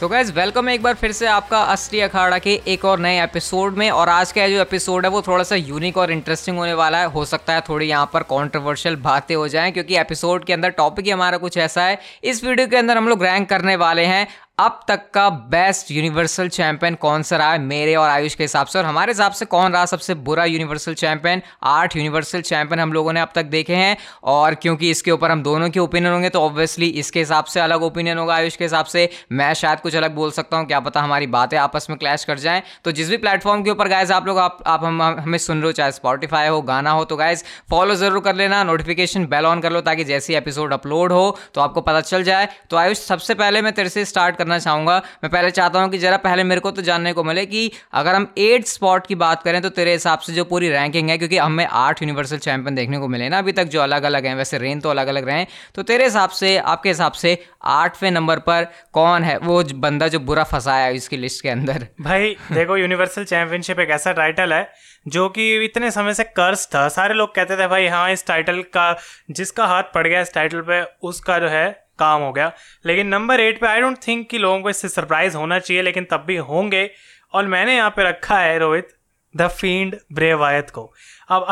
तो gas welcome एक बार फिर से आपका असली अखाड़ा के एक और नए एपिसोड में। और आज का जो एपिसोड है, वो थोड़ा सा यूनिक और इंटरेस्टिंग होने वाला है। हो सकता है थोड़ी यहाँ पर कंट्रोवर्शियल बातें हो जाएँ, क्योंकि एपिसोड के अंदर टॉपिक ही हमारा कुछ ऐसा है। इस वीडियो के अंदर हम लोग रैंक करने वाले हैं। अब तक का बेस्ट यूनिवर्सल चैंपियन कौन सा रहा है मेरे और आयुष के हिसाब से? और हमारे हिसाब से कौन रहा सबसे बुरा यूनिवर्सल चैंपियन आठ यूनिवर्सल चैंपियन हम लोगों ने अब तक देखे हैं। और क्योंकि इसके ऊपर हम दोनों के ओपिनियन होंगे तो ऑब्वियसली इसके हिसाब से अलग ओपिनियन होगा आयुष के हिसाब से। मैं शायद कुछ अलग बोल सकता हूँ क्या पता हमारी बातें आपस में क्लैश कर जाएँ। तो जिस भी प्लेटफॉर्म के ऊपर गाइज़ आप लोग आप, आप हम हमें सुन रहे हो चाहे स्पॉटीफाई हो गाना हो तो गाइज़ फॉलो ज़रूर कर लेना नोटिफिकेशन बेल ऑन कर लो ताकि जैसे एपिसोड अपलोड हो तो आपको पता चल जाए। तो आयुष सबसे पहले मैं तेरे से स्टार्ट करना चाहूँगा। मैं पहले चाहता हूँ कि जरा पहले मेरे को तो जानने को मिले कि अगर हम एट स्पॉट की बात करें तो तेरे हिसाब से जो पूरी रैंकिंग है, क्योंकि हमें आठ यूनिवर्सल चैंपियन देखने को मिले ना, अभी तक जो अलग अलग हैं, वैसे रेन तो अलग अलग रहे तो तेरे हिसाब से, आपके हिसाब से आठवें नंबर पर कौन है वो बंदा जो बुरा फंसाया इसकी लिस्ट के अंदर? भाई, देखो यूनिवर्सल चैंपियनशिप एक ऐसा टाइटल है, जो कि इतने समय से कर्ज था। सारे लोग कहते थे, भाई हाँ इस टाइटल का, जिसका हाथ पड़ गया इस टाइटल पे, उसका जो है काम हो गया। लेकिन नंबर एट पे आई डोंट थिंक कि लोगों को इससे सरप्राइज़ होना चाहिए, लेकिन तब भी होंगे। और मैंने यहाँ पे रखा है, रोहित द फ़ील्ड ब्रेवायत को। अब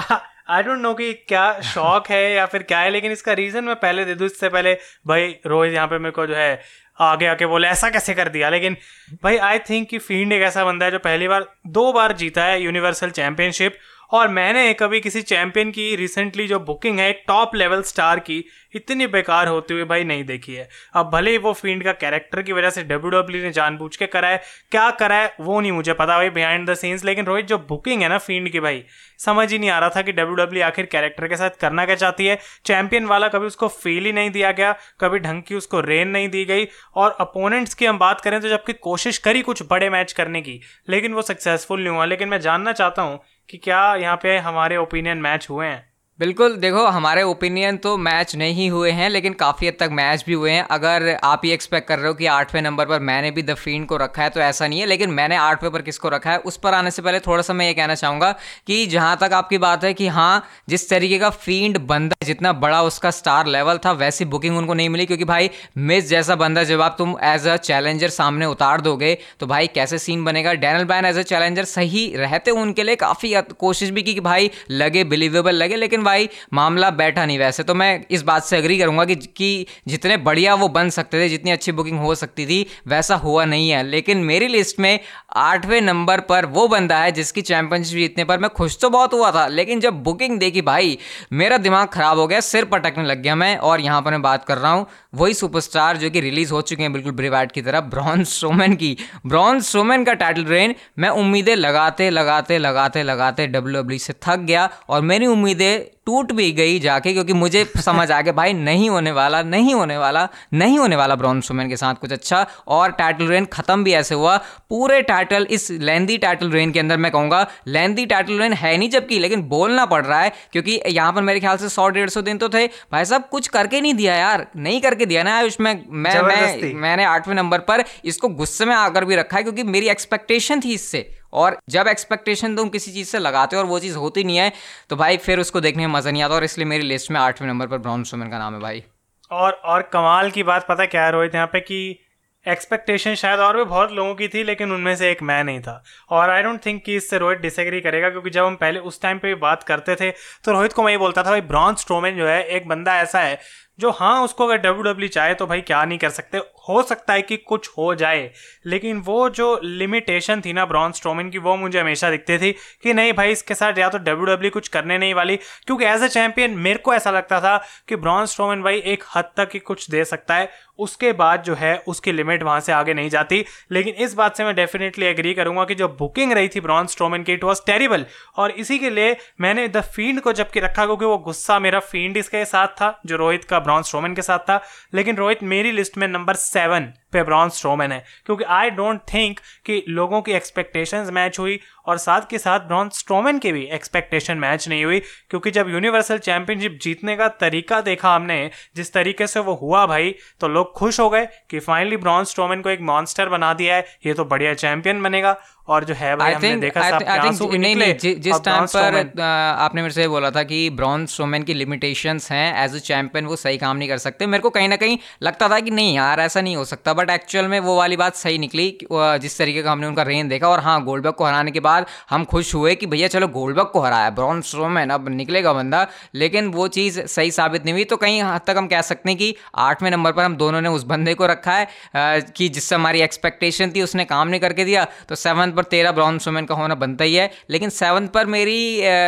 आई डोंट नो कि क्या शौक है या फिर क्या है, लेकिन इसका रीज़न मैं पहले दे दूँ, इससे पहले भाई रोहित यहाँ पे मेरे को जो है, आगे आके बोले, ऐसा कैसे कर दिया? लेकिन भाई आई थिंक कि फ़ील्ड एक ऐसा बंदा है जो पहली बार, दो बार जीता है यूनिवर्सल चैंपियनशिप और मैंने कभी किसी चैंपियन की रिसेंटली जो बुकिंग है टॉप लेवल स्टार की इतनी बेकार होती हुई भाई नहीं देखी है। अब भले ही वो फ़ील्ड का कैरेक्टर की वजह से डब्ल्यू डब्ल्यू ने जानबूझ के करा है क्या करा है वो नहीं मुझे पता भाई बिहाइंड द सीन्स लेकिन रोहित, जो बुकिंग है ना फ़ील्ड की भाई, समझ ही नहीं आ रहा था कि डब्ल्यू डब्ल्यू आखिर कैरेक्टर के साथ करना क्या चाहती है। चैंपियन वाला कभी उसको फील ही नहीं दिया गया, कभी ढंग की उसको रेन नहीं दी गई, और अपोनेंट्स की हम बात करें तो जबकि कोशिश करी कुछ बड़े मैच करने की, लेकिन वो सक्सेसफुल नहीं हुआ। लेकिन मैं जानना चाहता हूँ कि क्या यहाँ पे हमारे ओपिनियन मैच हुए हैं। बिल्कुल, देखो, हमारे ओपिनियन तो मैच नहीं हुए हैं, लेकिन काफ़ी हद तक मैच भी हुए हैं। अगर आप ये एक्सपेक्ट कर रहे हो कि आठवें नंबर पर मैंने भी द फ़ील्ड को रखा है तो ऐसा नहीं है, लेकिन मैंने आठवें पर किसको रखा है, उस पर आने से पहले थोड़ा सा मैं ये कहना चाहूँगा कि जहाँ तक आपकी बात है कि हाँ जिस तरीके का फ़ील्ड बंदा जितना बड़ा उसका स्टार लेवल था, वैसी बुकिंग उनको नहीं मिली क्योंकि भाई मिस जैसा बंदा जब आप तुम एज अ चैलेंजर सामने उतार दोगे तो भाई कैसे सीन बनेगा? डैनल बैन एज अ चैलेंजर सही रहते उनके लिए काफ़ी कोशिश भी की कि भाई लगे बिलीवेबल लगे, लेकिन भाई मामला बैठा नहीं वैसे। तो मैं इस बात से अग्री करूँगा कि कि जितने बढ़िया वो बन सकते थे, जितनी अच्छी बुकिंग हो सकती थी, वैसा हुआ नहीं है। लेकिन मेरी लिस्ट में आठवें नंबर पर वो बंदा है जिसकी चैंपियनशिप जीतने पर मैं खुश तो बहुत हुआ था, लेकिन जब बुकिंग देखी भाई, मेरा दिमाग खराब हो गया, सिर पटकने लग गया मैं, और यहाँ पर मैं बात कर रहा हूँ, वही सुपरस्टार जो कि रिलीज़ हो चुके हैं बिल्कुल ब्रिवैट की तरह ब्रॉन्स शोमैन की। ब्रॉन्स शोमैन का टाइटल रेन मैं उम्मीदें लगाते लगाते लगाते लगाते डब्ल्यू से थक गया, और मेरी उम्मीदें टूट भी गई जाके क्योंकि मुझे समझ आ गया भाई नहीं होने वाला नहीं होने वाला नहीं होने वाला ब्रॉन्ज स्ट्रोमैन के साथ कुछ अच्छा। और टाइटल रेन खत्म भी ऐसे हुआ। पूरे टाइटल इस लेंदी टाइटल रेन के अंदर मैं कहूँगा लेंदी टाइटल रेन है नहीं जबकि लेकिन बोलना पड़ रहा है क्योंकि यहाँ पर मेरे ख्याल से सौ डेढ़ सौ दिन तो थे। भाई साहब कुछ करके नहीं दिया यार नहीं करके दिया ना आयुष मैं मैं मैं मैंने आठवें नंबर पर इसको गुस्से में आकर भी रखा है क्योंकि मेरी एक्सपेक्टेशन थी इससे। और जब एक्सपेक्टेशन तुम किसी चीज़ से लगाते हो और वो चीज़ होती नहीं है तो भाई फिर उसको देखने में मज़ा नहीं आता और इसलिए मेरी लिस्ट में आठवें नंबर पर ब्राउन स्टोमन का नाम है भाई। और और कमाल की बात पता क्या है रोहित, यहाँ पे कि एक्सपेक्टेशन शायद और भी बहुत लोगों की थी, लेकिन उनमें से एक मैं नहीं था। और आई डोंट थिंक कि इससे रोहित डिसएग्री करेगा, क्योंकि जब हम पहले उस टाइम पे भी बात करते थे तो रोहित को मैं ये बोलता था, भाई ब्रॉन्ज स्ट्रोमेन जो है, एक बंदा ऐसा है जो हाँ उसको अगर डब्ल्यू डब्ल्यू e चाहे तो भाई क्या नहीं कर सकते। हो सकता है कि कुछ हो जाए, लेकिन वो जो लिमिटेशन थी ना ब्रॉन्स स्ट्रोमिन की, वो मुझे हमेशा दिखती थी कि नहीं भाई, इसके साथ या तो डब्ल्यू डब्ल्यू e कुछ करने नहीं वाली। क्योंकि एज अ चैंपियन मेरे को ऐसा लगता था कि ब्रॉन्स स्ट्रोमिन भाई एक हद तक ही कुछ दे सकता है। उसके बाद जो है, उसकी लिमिट वहाँ से आगे नहीं जाती। लेकिन इस बात से मैं डेफिनेटली एग्री करूँगा कि जो बुकिंग रही थी ब्रॉन्स स्ट्रोमिन की इट वॉज़ टेरिबल और इसी के लिए मैंने द फ़ील्ड को जबकि रखा, क्योंकि वो गुस्सा मेरा फ़ील्ड इसके साथ था, जो रोहित का ब्रॉन्स रोमन के साथ था लेकिन रोहित मेरी लिस्ट में नंबर सेवन पे ब्रॉन स्ट्रोमन है क्योंकि आई डोंट थिंक कि लोगों की एक्सपेक्टेशंस मैच हुई और साथ के साथ ब्रॉन स्ट्रोमन की भी एक्सपेक्टेशन मैच नहीं हुई क्योंकि जब यूनिवर्सल चैंपियनशिप जीतने का तरीका देखा हमने जिस तरीके से वो हुआ भाई तो लोग खुश हो गए कि फाइनली ब्रॉन स्ट्रोमन को एक मॉन्स्टर बना दिया है ये तो बढ़िया चैंपियन बनेगा। और जो है भाई हमने देखा think- आँसू भी नहीं नहीं जि- जिस टाइम पर आपने मेरे से बोला था कि ब्रॉन स्ट्रोमैन की लिमिटेशंस हैं एज अ चैंपियन वो सही काम नहीं कर सकते। मेरे को कहीं ना कहीं लगता था कि नहीं यार ऐसा नहीं हो सकता बट एक्चुअल में वो वाली बात सही निकली जिस तरीके का हमने उनका रेन देखा और हाँ गोल्डबर्ग को हराने के बाद हम खुश हुए कि भैया चलो गोल्डबर्ग को हराया ब्रॉन स्ट्रोमैन अब निकलेगा बंदा। लेकिन वो चीज़ सही साबित नहीं हुई तो कहीं हद तक हम कह सकते हैं कि आठवें नंबर पर हम दोनों ने उस बंदे को रखा है कि जिससे हमारी एक्सपेक्टेशन थी, उसने काम नहीं करके दिया। तो सेवन्थ पर तेरह ब्रॉन स्ट्रोमैन का होना बनता ही है। लेकिन सेवन्थ पर मेरी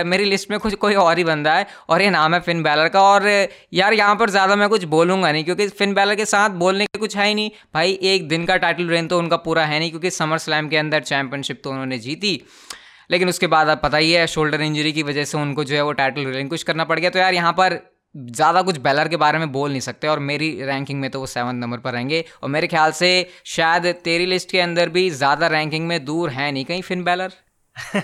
मेरी लिस्ट में कुछ, कोई और ही बंदा है और ये नाम है फिन बैलर का। और यार, यहाँ पर ज़्यादा मैं कुछ बोलूँगा नहीं, क्योंकि फिन बैलर के साथ बोलने के कुछ है ही नहीं। भाई एक दिन का टाइटल रेन तो उनका पूरा है नहीं, क्योंकि समर स्लैम के अंदर चैंपियनशिप तो उन्होंने जीती। लेकिन उसके बाद आप पता ही है शोल्डर इंजरी की वजह से उनको जो है वो टाइटल रिलिंक्विश करना पड़ गया। तो यार, यहाँ पर ज़्यादा कुछ बैलर के बारे में बोल नहीं सकते और मेरी रैंकिंग में तो वो सेवन नंबर पर रहेंगे। और मेरे ख्याल से शायद तेरी लिस्ट के अंदर भी ज़्यादा रैंकिंग में दूर है नहीं कहीं फिन बैलर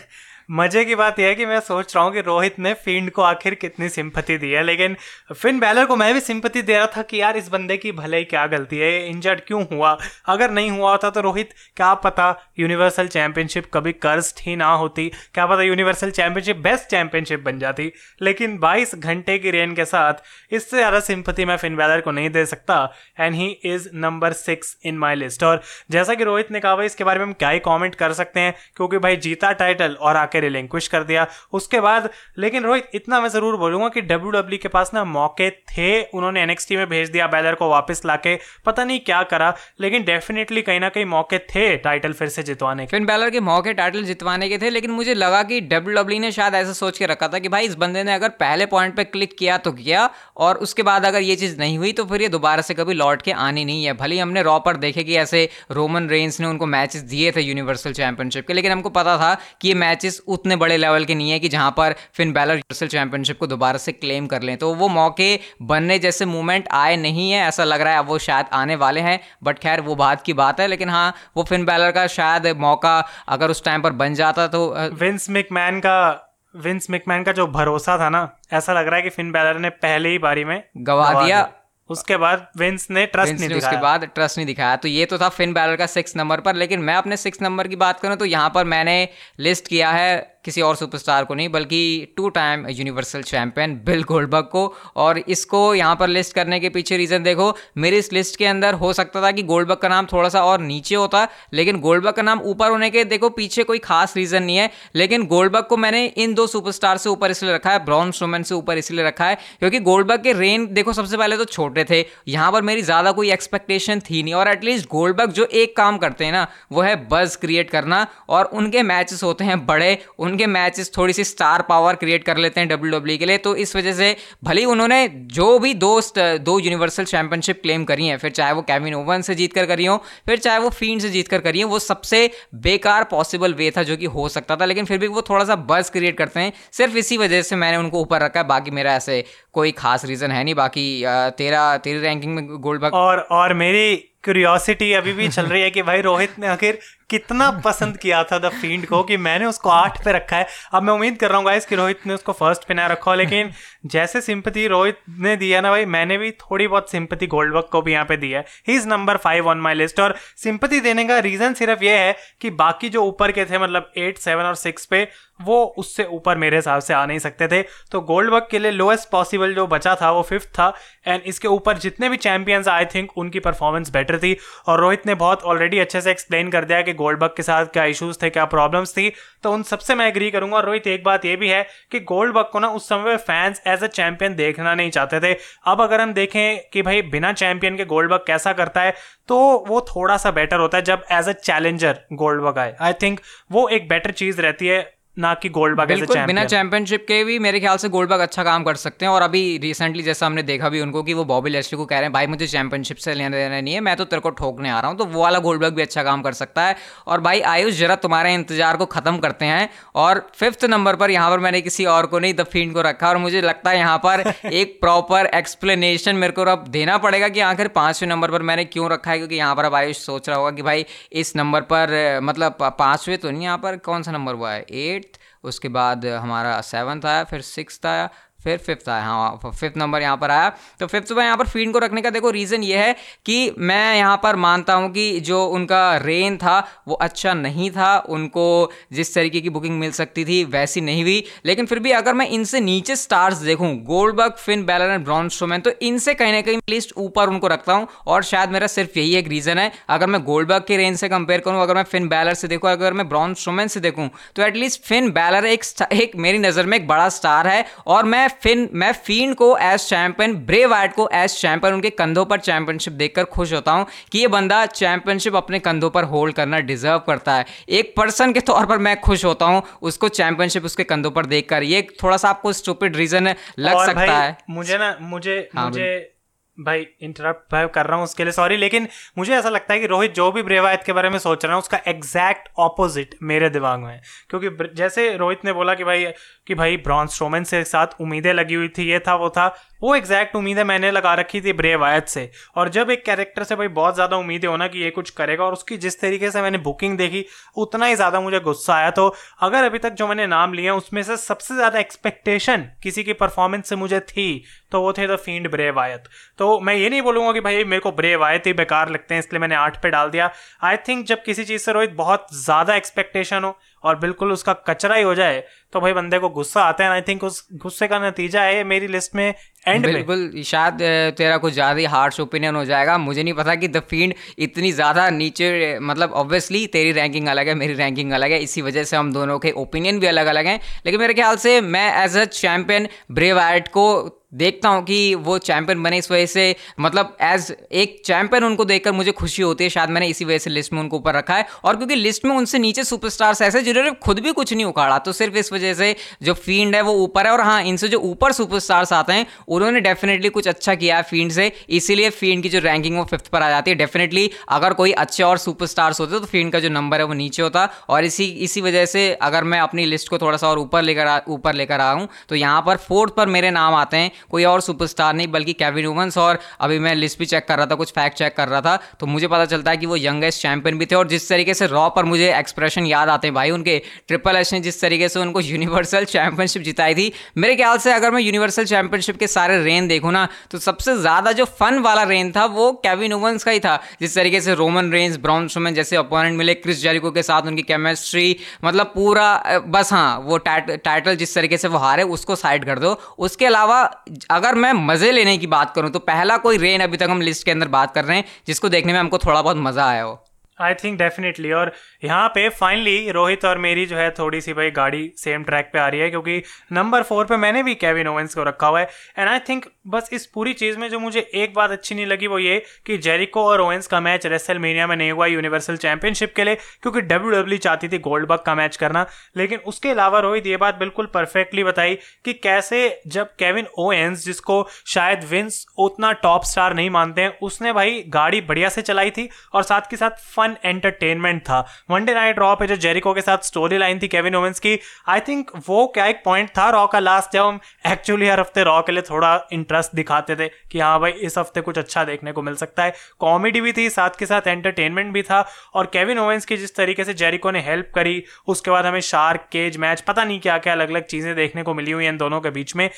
मज़े की बात यह है कि मैं सोच रहा हूँ कि रोहित ने फिंड को आखिर कितनी सिंपति दी है, लेकिन फिन बैलर को मैं भी सिंपति दे रहा था कि यार इस बंदे की भले ही क्या गलती है इंजर्ड क्यों हुआ? अगर नहीं हुआ होता तो रोहित, क्या पता यूनिवर्सल चैंपियनशिप कभी कर्स्ट ही ना होती, क्या पता यूनिवर्सल चैंपियनशिप बेस्ट चैंपियनशिप बन जाती, लेकिन 22 घंटे की रेन के साथ इससे ज़्यादा सिंपति मैं फिन बैलर को नहीं दे सकता and he is number six in my list और जैसा कि रोहित ने कहा, भाई इसके बारे में हम क्या ही कॉमेंट कर सकते हैं, क्योंकि भाई जीता टाइटल और रिलिंक्विश कर दिया। उसके बाद, लेकिन रोहित, इतना मैं ज़रूर बोलूँगा कि डब्ल्यू के पास ना मौके थे। उन्होंने एनएक्सटी में भेज दिया बैलर को वापस लाके। पता नहीं क्या करा, लेकिन डेफिनेटली कहीं ना कहीं मौके थे टाइटल फिर से जितवाने के। फिन बैलर के मौके टाइटल जितवाने के थे, लेकिन मुझे लगा कि डब्ल्यू ने शायद ऐसा सोच के रखा था कि भाई इस बंदे ने अगर पहले पॉइंट पर क्लिक किया तो किया, और उसके बाद अगर ये चीज़ नहीं हुई तो फिर ये दोबारा से कभी लौट के आनी नहीं है। भले हमने रॉ पर देखे कि ऐसे रोमन रेंस ने उनको मैचेस दिए थे यूनिवर्सल चैंपियनशिप के, लेकिन हमको पता था कि ये मैचेस उतने बड़े लेवल के नहीं है कि जहाँ पर फिन बैलर यूनिवर्सल चैंपियनशिप को दोबारा से क्लेम कर लें। तो वो मौके बनने जैसे मूवमेंट आए नहीं है ऐसा लग रहा है अब वो शायद आने वाले हैं बट खैर वो बात की बात है। लेकिन हाँ वो फिन बैलर का शायद मौका अगर उस टाइम पर बन जाता तो विंस मिकमैन का विंस मिकमैन का जो भरोसा था ना ऐसा लग रहा है कि फिन बैलर ने पहले ही बारी में गवा दिया। उसके बाद विंस ने ट्रस्ट नहीं ने उसके बाद ट्रस्ट नहीं दिखाया। तो ये तो था फिन बैलर का सिक्स नंबर पर लेकिन मैं अपने सिक्स नंबर की बात करूँ तो यहाँ पर मैंने लिस्ट किया है किसी और सुपरस्टार को नहीं, बल्कि two time universal champion Bill Goldberg को। और इसको यहाँ पर लिस्ट करने के पीछे रीज़न देखो, मेरी इस लिस्ट के अंदर हो सकता था कि गोल्डबर्ग का नाम थोड़ा सा और नीचे होता, लेकिन गोल्डबर्ग का नाम ऊपर होने के देखो, पीछे कोई खास रीज़न नहीं है। लेकिन गोल्डबर्ग को मैंने इन दो सुपरस्टार से ऊपर इसलिए रखा है ब्रॉन स्ट्रोमैन से ऊपर इसलिए रखा है, क्योंकि गोल्डबर्ग के रेन देखो, सबसे पहले तो छोटे थे। यहाँ पर मेरी ज़्यादा कोई एक्सपेक्टेशन थी नहीं, और एटलीस्ट गोल्डबर्ग जो एक काम करते हैं ना, वो है बज क्रिएट करना, और उनके मैचेस होते हैं बड़े उनके मैचेस थोड़ी सी स्टार पावर क्रिएट कर लेते हैं डब्ल्यू के लिए। तो इस वजह से भले ही उन्होंने जो भी दोस्त दो यूनिवर्सल चैंपियनशिप क्लेम करी है, फिर चाहे वो कैविन ओवन से जीत कर करी हो, फिर चाहे वो फ़ीड से जीत कर करी हो, वो सबसे बेकार पॉसिबल वे था जो कि हो सकता था, लेकिन फिर भी वो थोड़ा सा बस क्रिएट करते हैं। सिर्फ़ इसी वजह से मैंने उनको ऊपर रखा है, बाकी मेरा ऐसे कोई खास रीज़न है नहीं, बाकी तेरा, तेरी रैंकिंग में गोल्डबर्ग और और मेरी क्यूरियोसिटी अभी भी चल रही है कि भाई रोहित ने आखिर कितना पसंद किया था द फ़ील्ड को, कि मैंने उसको आठ पे रखा है। अब मैं उम्मीद कर रहा हूँ गाइस कि रोहित ने उसको फ़र्स्ट पे ना रखा हो, लेकिन जैसे सिंपति रोहित ने दिया ना भाई, मैंने भी थोड़ी बहुत सिंपति गोल्डवर्क को भी यहाँ पे दिया है। He is number five on my list और सिंपति देने का रीजन सिर्फ़ ये है कि बाकी जो ऊपर के थे मतलब एट सेवन और सिक्स पे वो उससे ऊपर मेरे हिसाब से आ नहीं सकते थे। तो गोल्ड गोल्डवर्क के लिए लोएस्ट पॉसिबल जो बचा था, वो फिफ्थ था। एंड इसके ऊपर जितने भी चैंपियंस आई थिंक उनकी परफॉर्मेंस बेटर थी। और रोहित ने बहुत ऑलरेडी अच्छे से एक्सप्लेन कर दिया कि गोल्ड गोल्डबर्ग के साथ क्या इश्यूज़ थे, क्या प्रॉब्लम्स थी। तो उन सबसे मैं एग्री करूँगा। और रोहित, एक बात ये भी है कि गोल्ड गोल्डबर्ग को ना उस समय फैंस एज अ चैंपियन देखना नहीं चाहते थे। अब अगर हम देखें कि भाई बिना चैंपियन के गोल्ड गोल्डबर्ग कैसा करता है तो वो थोड़ा सा बेटर होता है जब as a challenger gold Goldberg आए। आई थिंक वो एक बेटर चीज़ रहती है। ना कि गोल्डबर्ग बिल्कुल बिना चैंपियनशिप के भी मेरे ख्याल से गोल्डबर्ग अच्छा काम कर सकते हैं और अभी रिसेंटली जैसा हमने देखा भी उनको कि वो बॉबी लेस्ली को कह रहे हैं भाई मुझे चैंपियनशिप से लेना देना नहीं है मैं तो तेरे को ठोकने आ रहा हूँ। तो वो वाला गोल्डबर्ग भी अच्छा काम कर सकता है। और भाई आयुष जरा तुम्हारे इंतज़ार को खत्म करते हैं और फिफ्थ नंबर पर यहाँ पर मैंने किसी और को नहीं द फ़ील्ड को रखा और मुझे लगता है यहाँ पर एक प्रॉपर एक्सप्लेनेशन मेरे को अब देना पड़ेगा कि आखिर पाँचवें नंबर पर मैंने क्यों रखा है क्योंकि यहाँ पर अब आयुष सोच रहा होगा कि भाई इस नंबर पर मतलब पाँचवें तो नहीं यहाँ पर कौन सा नंबर हुआ है? एट्थ उसके बाद हमारा सेवन्थ आया फिर सिक्स आया फिर फिफ्थ आया हाँ फिफ्थ नंबर यहाँ पर आया। तो फिफ्थ पर यहाँ पर फ़ील्ड को रखने का देखो रीज़न ये है कि मैं यहाँ पर मानता हूँ कि जो उनका रेन था, वो अच्छा नहीं था। उनको जिस तरीके की बुकिंग मिल सकती थी, वैसी नहीं हुई। लेकिन फिर भी अगर मैं इनसे नीचे स्टार्स देखूँ Goldberg Finn Balor and Braun Strowman तो इनसे कहीं ना कहीं लिस्ट ऊपर उनको रखता हूँ। और शायद मेरा सिर्फ़ यही एक रीज़न है। अगर मैं गोल्डबर्ग के रेंज से कंपेयर करूँ, अगर मैं फिन बैलर से देखूँ, अगर मैं ब्रॉन्स शोमैन से देखूँ तो एटलीस्ट फिन बैलर एक मेरी नज़र में एक बड़ा स्टार है। और मैं फिन मैं फीन को एज चैंपियन ब्रे वाइट को एज चैंपियन उनके कंधों पर चैंपियनशिप देखकर खुश होता हूँ कि ये बंदा चैंपियनशिप अपने कंधों पर होल्ड करना डिजर्व करता है। एक पर्सन के तौर पर मैं खुश होता हूँ उसको चैंपियनशिप उसके कंधों पर देखकर। ये थोड़ा सा आपको स्टूपिड रीजन लग सकता है। मुझे ना मुझे हाँ, मुझे भाई इंटरप्ट भाई कर रहा हूँ उसके लिए सॉरी लेकिन मुझे ऐसा लगता है कि रोहित जो भी ब्रेवायत के बारे में सोच रहा है उसका एग्जैक्ट ऑपोजिट मेरे दिमाग में क्योंकि जैसे रोहित ने बोला कि भाई कि भाई ब्रॉन्स स्ट्रोमन से साथ उम्मीदें लगी हुई थी, ये था, वो था। वो एग्जैक्ट उम्मीदें मैंने लगा रखी थी ब्रे वायत से। और जब एक कैरेक्टर से भाई बहुत ज़्यादा उम्मीदें होना कि ये कुछ करेगा और उसकी जिस तरीके से मैंने बुकिंग देखी, उतना ही ज़्यादा मुझे गुस्सा आया। तो अगर अभी तक जो मैंने नाम लिए उसमें से सबसे ज़्यादा एक्सपेक्टेशन किसी की परफॉर्मेंस से मुझे थी तो वो थे द फ़ील्ड ब्रे वायत तो मैं ये नहीं बोलूँगा कि भाई मेरे को ब्रे वायत ही बेकार लगते हैं, इसलिए मैंने आठ पे डाल दिया। आई थिंक जब किसी चीज़ से रोहित बहुत ज़्यादा एक्सपेक्टेशन हो और बिल्कुल उसका कचरा ही हो जाए तो भाई बंदे को गुस्सा आता है आई थिंक उस गुस्से का नतीजा है मेरी लिस्ट में एंड बिल्कुल शायद तेरा कुछ ज़्यादा ही हार्श ओपिनियन हो जाएगा। मुझे नहीं पता कि द फ़ील्ड इतनी ज़्यादा नीचे मतलब ऑब्वियसली तेरी रैंकिंग अलग है, मेरी रैंकिंग अलग है। इसी वजह से हम दोनों के ओपिनियन भी अलग अलग हैं। लेकिन मेरे ख्याल से मैं as a champion Bray Wyatt को देखता हूँ कि वो चैंपियन बने इस वजह से। मतलब एज एक चैंपियन उनको देखकर मुझे खुशी होती है, शायद मैंने इसी वजह से लिस्ट में उनको ऊपर रखा है। और क्योंकि लिस्ट में उनसे नीचे सुपरस्टार्स ऐसे जिन्होंने खुद भी कुछ नहीं उखाड़ा तो सिर्फ़ इस वजह से जो फ़ील्ड है वो ऊपर है। और हाँ इनसे जो ऊपर सुपरस्टार्स आते हैं, उन्होंने डेफिनेटली कुछ अच्छा किया है फ़ील्ड से। इसीलिए फ़ील्ड की जो रैंकिंग वो फिफ्थ पर आ जाती है। डेफिनेटली अगर कोई अच्छे और सुपरस्टार्स होते तो फ़ील्ड का जो नंबर है वो नीचे होता। और इसी इसी वजह से अगर मैं अपनी लिस्ट को थोड़ा सा और ऊपर लेकर ऊपर लेकर आऊँ तो यहाँ पर फोर्थ पर मेरे नाम आते हैं। कोई और सुपरस्टार नहीं, बल्कि केविन वुमन्स और अभी मैं लिस्ट भी चेक कर रहा था, कुछ फैक्ट चेक कर रहा था तो मुझे पता चलता है कि वो यंगेस्ट चैंपियन भी थे और जिस तरीके से रॉ पर मुझे एक्सप्रेशन याद आते हैं भाई, उनके ट्रिपल एच ने जिस तरीके से उनको यूनिवर्सल चैंपियनशिप जिताई थी। मेरे ख्याल से अगर मैं यूनिवर्सल चैंपियनशिप के सारे रेन देखूँ ना तो सबसे ज़्यादा जो फन वाला रेन था वो केविन वुमन्स का ही था, जिस तरीके से रोमन रेंज ब्राउन शोमैन जैसे अपोनेंट मिले क्रिस जेरिको के साथ उनकी केमिस्ट्री मतलब पूरा बस हाँ वो टाइटल जिस तरीके से वो हारे, उसको साइड कर दो। उसके अलावा अगर मैं मज़े लेने की बात करूँ तो पहला कोई रेन अभी तक हम लिस्ट के अंदर बात कर रहे हैं, जिसको देखने में हमको थोड़ा बहुत मज़ा आया हो। आई थिंक डेफिनेटली और यहाँ पे फाइनली रोहित और मेरी जो है थोड़ी सी भाई गाड़ी सेम ट्रैक पे आ रही है क्योंकि नंबर फोर पे मैंने भी केविन ओवेंस को रखा हुआ है। एंड आई थिंक बस इस पूरी चीज़ में जो मुझे एक बात अच्छी नहीं लगी वो ये कि जेरिको और ओवेंस का मैच रेसल मीनिया में नहीं हुआ यूनिवर्सल चैंपियनशिप के लिए, क्योंकि डब्ल्यू डब्ल्यू e चाहती थी गोल्ड बग का मैच करना। लेकिन उसके अलावा रोहित, ये बात बिल्कुल परफेक्टली बताई कि कैसे जब केविन ओवेंस जिसको शायद विंस उतना टॉप स्टार नहीं मानते हैं, उसने भाई गाड़ी बढ़िया से चलाई थी और साथ के साथ फन फन एंटरटेनमेंट था। वनडे नाइट रॉ पे जो जेरिको के साथ स्टोरी लाइन थी केविन ओवेंस की आई थिंक वो क्या एक पॉइंट था रॉ का लास्ट जब हम एक्चुअली हर हफ़्ते रॉ के लिए थोड़ा इंटरेस्ट दिखाते थे कि हाँ भाई इस हफ़्ते कुछ अच्छा देखने को मिल सकता है। कॉमेडी भी थी, साथ के साथ एंटरटेनमेंट भी था और केविन ओवेंस की जिस तरीके से जेरिको ने हेल्प करी, उसके बाद हमें शार्क केज मैच पता नहीं क्या क्या अलग अलग चीज़ें देखने को मिली हुई इन दोनों के बीच में।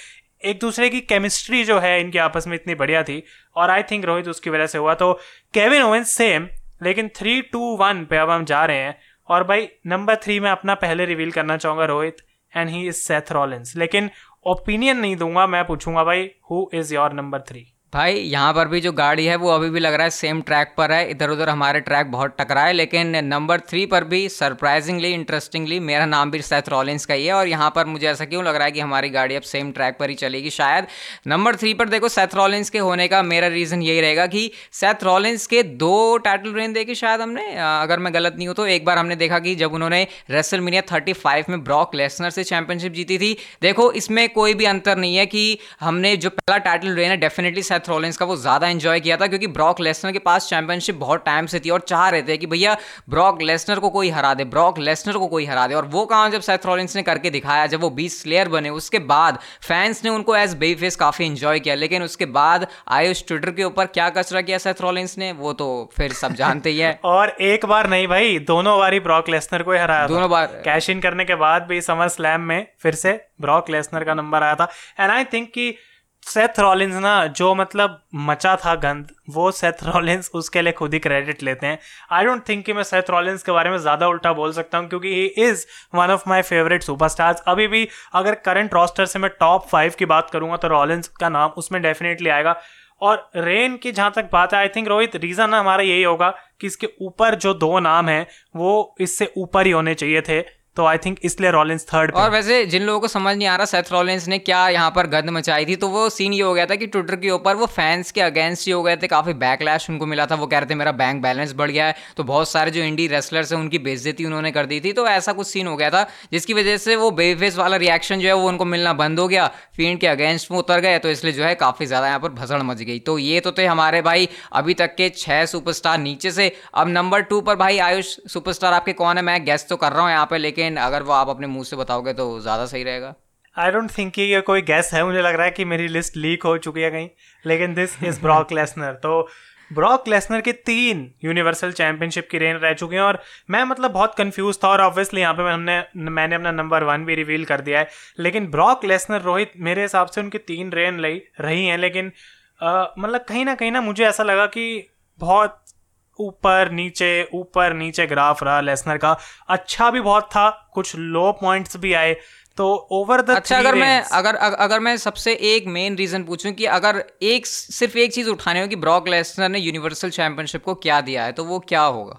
एक दूसरे की केमिस्ट्री जो है इनके आपस में इतनी बढ़िया थी और आई थिंक रोहित उसकी वजह से हुआ। तो केविन ओवेंस सेम लेकिन थ्री टू वन पे अब हम जा रहे हैं और भाई नंबर थ्री में अपना पहले रिवील करना चाहूँगा Rohit and he is Seth Rollins लेकिन ओपिनियन नहीं दूँगा, मैं पूछूँगा भाई who is your number three भाई, यहाँ पर भी जो गाड़ी है, वो अभी भी लग रहा है सेम ट्रैक पर है। इधर उधर हमारे ट्रैक बहुत टकराए, लेकिन नंबर थ्री पर भी सरप्राइजिंगली इंटरेस्टिंगली मेरा नाम भी सेथ रॉलिंस का ही है। और यहाँ पर मुझे ऐसा क्यों लग रहा है कि हमारी गाड़ी अब सेम ट्रैक पर ही चलेगी? शायद नंबर थ्री पर देखो सेथ रॉलिंस के होने का मेरा रीज़न यही रहेगा कि सेथ रॉलिंस के दो टाइटल रेन देखे शायद हमने। अगर मैं गलत नहीं हूँ तो एक बार हमने देखा कि जब उन्होंने रेसल मीनिया थर्टी में ब्रॉक लेसनर से चैंपियनशिप जीती थी, देखो, इसमें कोई भी अंतर नहीं है कि हमने जो पहला टाइटल रेन है डेफिनेटली सेथ रॉलिंस का वो ज़्यादा इंजॉय किया था क्योंकि ब्रॉक लेसनर के पास चैंपियनशिप बहुत टाइम से थी और चाह रहे थे कि भैया ब्रॉक लेसनर को कोई हरा दे ब्रॉक लेसनर को कोई हरा दे। और वो काम जब सेथ रॉलिंस ने करके दिखाया जब वो बीस स्लेयर बने उसके बाद फैंस ने उनको एज बेई फेस काफ़ी इंजॉय किया लेकिन उसके बाद आयुष ट्विटर के ऊपर क्या कचरा किया सेथ रॉलिंस ने वो तो फिर सब जानते ही है। और एक बार नहीं भाई दोनों बार ही ब्रॉक लेसनर को ही हराया दोनों बार। कैश इन करने के बाद भी समर स्लैम में फिर से ब्रॉक लेसनर का नंबर आया था। एंड आई थिंक कि सेथ रॉलिंस ना, जो मतलब मचा था गंद, वो सेथ रॉलिंस उसके लिए खुद ही क्रेडिट लेते हैं। आई डोंट थिंक कि मैं सेथ रॉलिंस के बारे में ज़्यादा उल्टा बोल सकता हूँ, क्योंकि he is one of my favourite superstars अभी भी अगर करंट रॉस्टर से मैं टॉप फाइव की बात करूँगा तो रॉलिंस का नाम उसमें डेफिनेटली आएगा। और रेन की जहाँ तक बात है आई थिंक रोहित रीज़न हमारा यही होगा कि इसके ऊपर जो दो नाम हैं, वो इससे ऊपर ही होने चाहिए थे। तो आई थिंक इसलिए रॉलिंस थर्ड और वैसे जिन लोगों को समझ नहीं आ रहा सेथ रॉलिंस ने क्या यहाँ पर गंद मचाई थी तो वो सीन ये हो गया था कि ट्विटर के ऊपर वो फैंस के अगेंस्ट ही हो गए थे काफ़ी बैकलैश उनको मिला था वो कह रहे थे मेरा बैंक बैलेंस बढ़ गया है। तो बहुत सारे जो इंडी रेसलर्स हैं उनकी बेइज्जती उन्होंने कर दी थी तो ऐसा कुछ सीन हो गया था जिसकी वजह से वो बेफेस वाला रिएक्शन जो है वो उनको मिलना बंद हो गया। फ़ील्ड के अगेंस्ट में उतर गए तो इसलिए जो है काफ़ी ज़्यादा यहाँ पर भसड़ मच गई। तो ये तो थे हमारे भाई अभी तक के छः सुपरस्टार नीचे से। अब नंबर टू पर भाई आयुष सुपरस्टार आपके कौन है? मैं गेस्ट तो कर रहा हूँ यहाँ पर पे लेकिन अगर वो आप अपने मुँह से बताओगे तो ज़्यादा सही रहेगा। आई डोंट थिंक ये कोई गैस है, मुझे लग रहा है कि मेरी लिस्ट लीक हो चुकी है कहीं, लेकिन दिस इज़ ब्रॉक लेसनर तो ब्रॉक लेसनर के तीन यूनिवर्सल चैंपियनशिप की रेन रह चुकी हैं और मैं मतलब बहुत कंफ्यूज था और ऑब्वियसली यहाँ पे हमने, मैंने अपना नंबर वन भी रिवील कर दिया है। लेकिन ब्रॉक लेसनर रोहित, मेरे हिसाब से उनकी तीन रेन रही हैं, लेकिन मतलब कहीं ना कहीं ना मुझे ऐसा लगा कि बहुत ऊपर नीचे ऊपर नीचे ग्राफ रहा लेसनर का। अच्छा भी बहुत था कुछ लो पॉइंट्स भी आए। तो ओवर द अच्छा अगर मैं अगर अगर मैं सबसे एक मेन रीजन पूछूँ कि अगर एक सिर्फ़ एक चीज़ उठाने हो कि ब्रॉक लेसनर ने यूनिवर्सल चैंपियनशिप को क्या दिया है तो वो क्या होगा?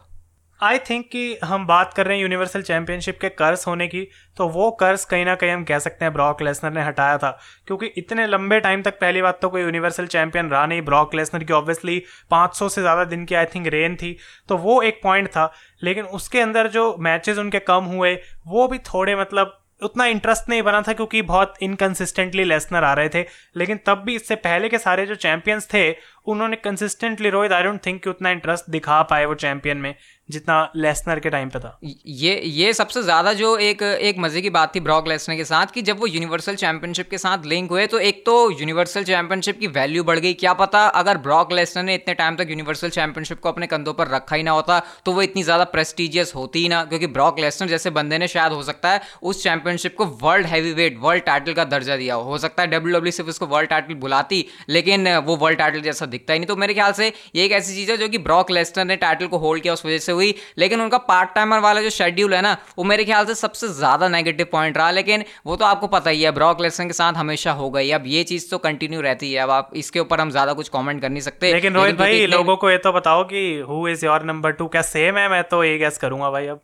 आई थिंक कि हम बात कर रहे हैं यूनिवर्सल चैंपियनशिप के कर्स होने की तो वो कर्स कहीं ना कहीं हम कह सकते हैं ब्रॉक लेसनर ने हटाया था। क्योंकि इतने लंबे टाइम तक पहली बात तो कोई यूनिवर्सल चैंपियन रहा नहीं। ब्रॉक लेसनर की ऑब्वियसली 500 से ज़्यादा दिन की आई थिंक रेन थी। तो वो एक पॉइंट था। लेकिन उसके अंदर जो मैचेस उनके कम हुए, वो भी थोड़े मतलब उतना इंटरेस्ट नहीं बना था क्योंकि बहुत इनकन्सिस्टेंटली लेसनर आ रहे थे। लेकिन तब भी इससे पहले के सारे जो चैंपियंस थे, उन्होंने consistently Rohit I don't think कि उतना इंटरेस्ट दिखा पाए वो चैंपियन में। जितना लेसनर के टाइम पे था। ये ये सबसे ज़्यादा जो एक एक मज़े की बात थी ब्रॉक लेसनर के साथ कि जब वो यूनिवर्सल चैंपियनशिप के साथ लिंक हुए तो एक तो यूनिवर्सल चैंपियनशिप की वैल्यू बढ़ गई। क्या पता अगर ब्रॉक लेसनर ने इतने टाइम तक यूनिवर्सल चैंपियनशिप को अपने कंधों पर रखा ही ना होता तो वो इतनी ज़्यादा प्रेस्टिजियस होती ही ना, क्योंकि ब्रॉक लेसनर जैसे बंदे ने शायद हो सकता है उस चैंपियनशिप को world heavyweight world title का दर्जा दिया हो। सकता है डब्ल्यू डब्ल्यू सिर्फ़ उसको वर्ल्ड टाइटल बुलाती, लेकिन वो वर्ल्ड टाइटल जैसा दिखता ही नहीं। तो मेरे ख्याल से एक ऐसी चीज़ है जो कि ब्रॉक लेसनर ने टाइटल को होल्ड किया, उस वजह से हुई लेकिन उनका पार्ट टाइमर वाला जो शेड्यूल है ना वो मेरे ख्याल से सबसे ज़्यादा नेगेटिव पॉइंट रहा लेकिन वो तो आपको पता ही है ब्रॉक लेसन के साथ हमेशा हो गई अब ये चीज़ तो कंटिन्यू रहती है अब आप इसके ऊपर हम ज़्यादा कुछ कॉमेंट कर नहीं सकते लेकिन रोहित भाई लोगों को ये तो बताओ कि who is your number two क्या सेम है? मैं तो ये गैस करूँगा भाई अब।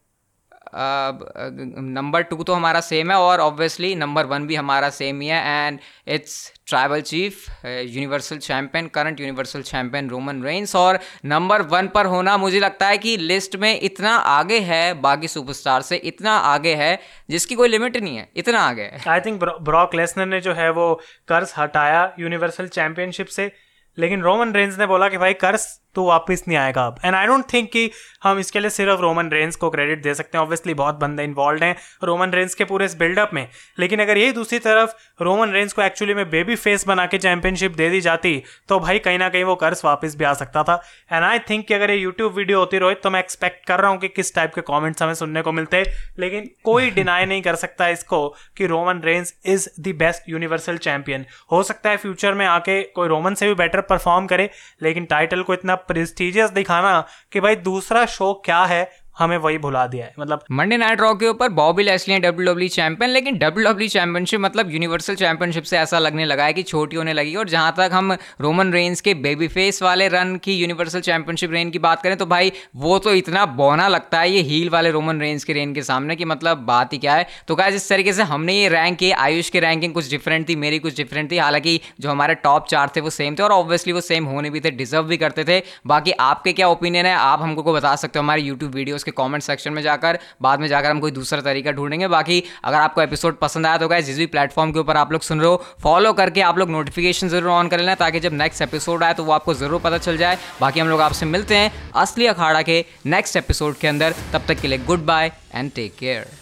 नंबर टू तो हमारा सेम है और ऑब्वियसली नंबर वन भी हमारा सेम ही है and it's tribal chief universal champion current universal champion Roman Reigns और नंबर वन पर होना मुझे लगता है कि लिस्ट में इतना आगे है बाकी सुपरस्टार से, इतना आगे है जिसकी कोई लिमिट नहीं है, इतना आगे है। आई थिंक ब्रॉक लेसनर ने जो है वो कर्ज हटाया यूनिवर्सल चैंपियनशिप से, लेकिन रोमन रेंज ने बोला कि भाई कर्ज तो वापस नहीं आएगा अब। एंड आई डोंट थिंक कि हम इसके लिए सिर्फ़ रोमन रेंस को क्रेडिट दे सकते हैं। ऑब्वियसली बहुत बंदे इन्वॉल्व हैं रोमन रेंस के पूरे इस बिल्डअप में। लेकिन अगर यही दूसरी तरफ़ रोमन रेंस को एक्चुअली में बेबी फेस बना के चैंपियनशिप दे दी जाती तो भाई कहीं ना कहीं वो कर्ज वापस भी आ सकता था। एंड आई थिंक कि अगर ये यूट्यूब वीडियो होती रोहित तो मैं एक्सपेक्ट कर रहा हूँ कि किस टाइप के कॉमेंट्स हमें सुनने को मिलते। लेकिन कोई डिनाई नहीं कर सकता इसको कि Roman Reigns is the best universal champion हो सकता है फ्यूचर में आके कोई रोमन से भी बेटर परफॉर्म करे लेकिन टाइटल को इतना प्रेस्टिजियस दिखाना कि भाई दूसरा शो क्या है? हमें वही भुला दिया है। मतलब मंडे नाइट रॉ के ऊपर बॉबी लेस्ली हैं डब्ल्यू डब्ल्यू चैंपियन लेकिन डब्ल्यू डब्ल्यू चैंपियनशिप मतलब यूनिवर्सल चैंपियनशिप से ऐसा लगने लगा है कि छोटी होने लगी और जहाँ तक हम रोमन रेंज के बेबी फेस वाले रन की यूनिवर्सल चैंपियनशिप रेन की बात करें तो भाई वो तो इतना बोना लगता है ये हील वाले रोमन रेंज के रेन के सामने कि मतलब बात ही क्या है। तो क्या जिस तरीके से हमने ये रैंक की आयुष की रैंकिंग कुछ डिफरेंट थी, मेरी कुछ डिफरेंट थी। हालाँकि जो हमारे टॉप चार थे वो सेम थे और ऑब्वियसली वो सेम होने भी थे डिजर्व भी करते थे। बाकी आपके क्या ओपिनियन है, आप हमको को बता सकते हो हमारे यूट्यूब वीडियोस के कॉमेंट सेक्शन में जाकर, बाद में जाकर हम कोई दूसरा तरीका ढूंढेंगे। बाकी, अगर आपको एपिसोड पसंद आया तो क्या जिस भी प्लेटफॉर्म के ऊपर आप लोग सुन रहे हो फॉलो करके आप लोग नोटिफिकेशन ज़रूर ऑन कर लेना ताकि जब नेक्स्ट एपिसोड आए तो वो आपको ज़रूर पता चल जाए। बाकी हम लोग आपसे मिलते हैं असली अखाड़ा के नेक्स्ट एपिसोड के अंदर। तब तक के लिए goodbye and take care